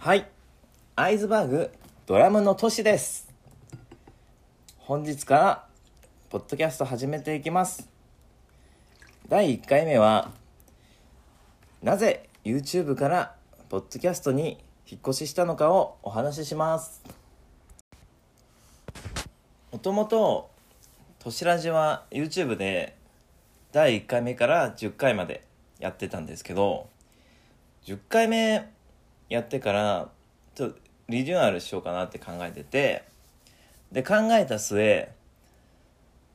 はい。アイズバーグドラムのトシです。本日から、ポッドキャスト始めていきます。第1回目は、なぜ YouTube からポッドキャストに引っ越ししたのかをお話しします。もともと、トシラジは YouTube で第1回目から10回までやってたんですけど、10回目やってからちょっとリニューアルしようかなって考えててで考えた末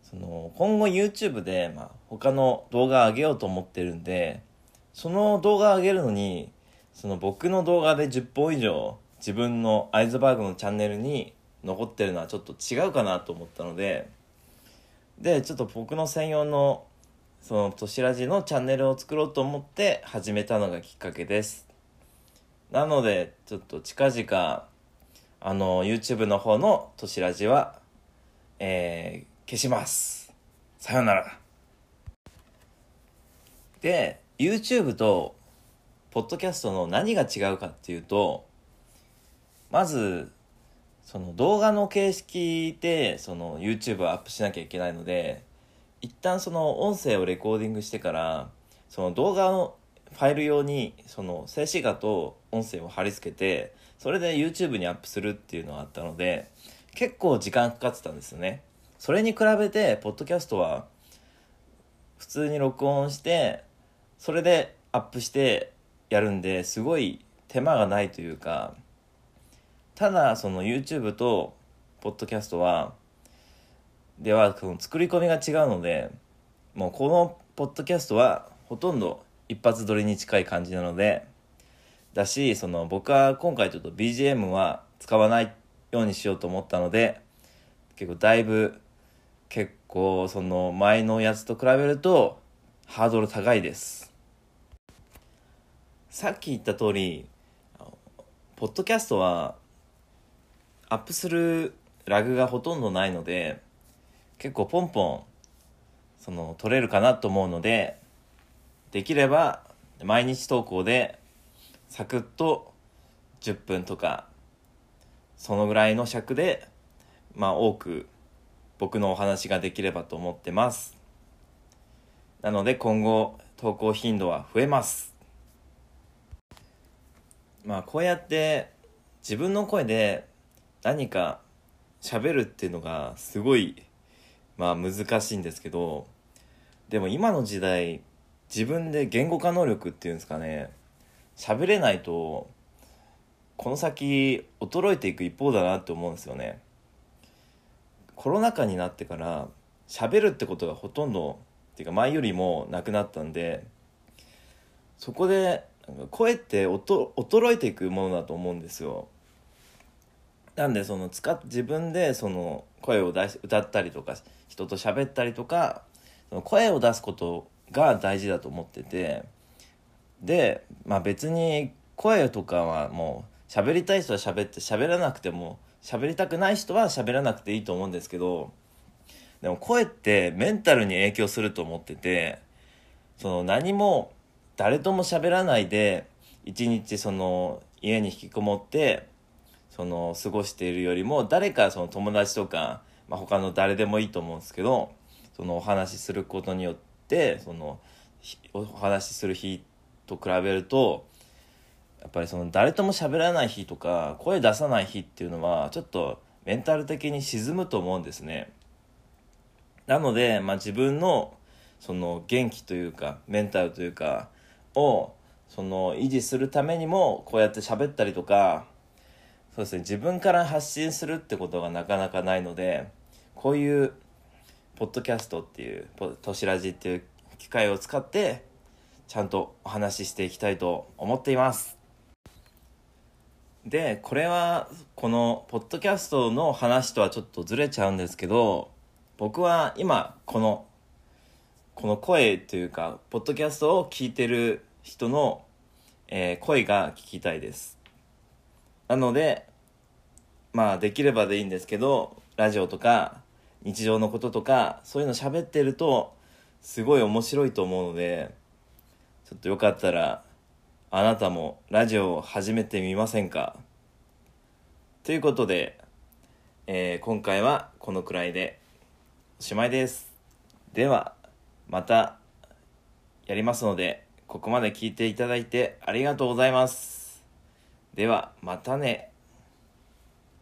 その今後 YouTube で、まあ、他の動画上げようと思ってるんでその動画上げるのにその僕の動画で10本以上自分のアイズバーグのチャンネルに残ってるのはちょっと違うかなと思ったのででちょっと僕の専用のそのとしらじのチャンネルを作ろうと思って始めたのがきっかけです。なのでちょっと近々あの YouTube の方のとしらじはえー消します。さよなら。で YouTube とポッドキャストの何が違うかっていうとまずその動画の形式でその YouTube をアップしなきゃいけないので一旦その音声をレコーディングしてからその動画のファイル用にその静止画と音声を貼り付けてそれで YouTube にアップするっていうのがあったので結構時間かかってたんですよね。それに比べてポッドキャストは普通に録音してそれでアップしてやるんですごい手間がないというかただその YouTube とポッドキャストはではその作り込みが違うのでもうこのポッドキャストはほとんど一発撮りに近い感じなのでだしその僕は今回ちょっと BGM は使わないようにしようと思ったので結構だいぶ結構その前のやつと比べるとハードル高いです。さっき言った通りポッドキャストはアップするラグがほとんどないので結構ポンポンその取れるかなと思うのでできれば毎日投稿でサクッと10分とかそのぐらいの尺でまあ多く僕のお話ができればと思ってます。なので今後投稿頻度は増えます。まあこうやって自分の声で何か喋るっていうのがすごいまあ難しいんですけどでも今の時代自分で言語化能力っていうんですかね喋れないとこの先衰えていく一方だなって思うんですよね。コロナ禍になってから喋るってことがほとんどっていうか前よりもなくなったんでそこで声って衰えていくものだと思うんですよ。なんでその使っ自分でその声を出し歌ったりとか人と喋ったりとかその声を出すことが大事だと思っててでまあ別に声とかはもう喋りたい人は喋って喋らなくても喋りたくない人は喋らなくていいと思うんですけどでも声ってメンタルに影響すると思っててその何も誰とも喋らないで一日その家に引きこもってその過ごしているよりも誰かその友達とか、まあ、他の誰でもいいと思うんですけどそのお話しすることによってそのお話しする日と比べるとやっぱりその誰とも喋らない日とか声出さない日っていうのはちょっとメンタル的に沈むと思うんですね。なので、まあ、自分のその元気というかメンタルというかをその維持するためにもこうやって喋ったりとかそうですね自分から発信するってことがなかなかないのでこういうポッドキャストっていうポトシラジっていう機械を使ってちゃんとお話ししていきたいと思っています。でこれはこのポッドキャストの話とはちょっとずれちゃうんですけど僕は今このこの声というかポッドキャストを聞いてる人の、えー声が聞きたいです。なのでまあできればでいいんですけどラジオとか日常のこととかそういうの喋ってるとすごい面白いと思うのでちょっとよかったらあなたもラジオを始めてみませんか？ということで、えー今回はこのくらいでおしまいです。ではまたやりますのでここまで聞いていただいてありがとうございます。ではまたね。